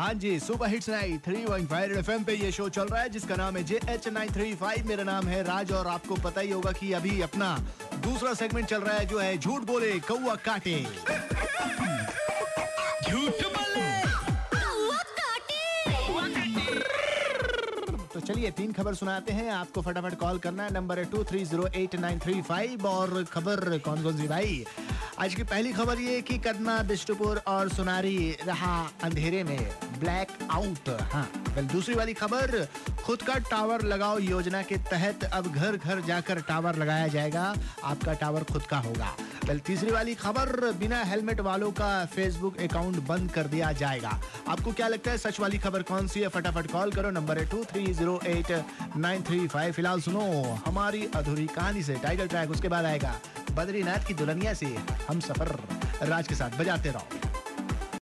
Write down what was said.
हाँ जी super hits night three one five F पे ये शो चल रहा है जिसका नाम है J H nine three five. मेरा नाम है राज और आपको पता ही होगा कि अभी अपना दूसरा सेगमेंट चल रहा है जो है झूठ बोले कौआ काटे। झूठ बोले। तो चलिए तीन खबर सुनाते हैं। आपको फटाफट कॉल करना है नंबर है two three zero eight nine three five और खबर कौन कौन सी भाई? आज की पहली खबर ये कि कदमा, बिष्टुपुर और सुनारी रहा अंधेरे में। ब्लैक आउट हाँ। वेल दूसरी वाली खबर, खुद का टावर लगाओ योजना के तहत अब घर घर जाकर टावर लगाया जाएगा। आपका टावर खुद का होगा। वेल तीसरी वाली खबर, बिना हेलमेट वालों का फेसबुक अकाउंट बंद कर दिया जाएगा। आपको क्या लगता है, सच वाली खबर कौन सी है? फटाफट कॉल करो नंबर है two three zero eight nine three five फ़िलहाल सुनो हमारी अधूरी कहानी से। टाइटल ट्रैक उसके बाद आएगा। बद्रीनाथ की दुल्हनिया से हम सफ़र राज के साथ बजाते रहो।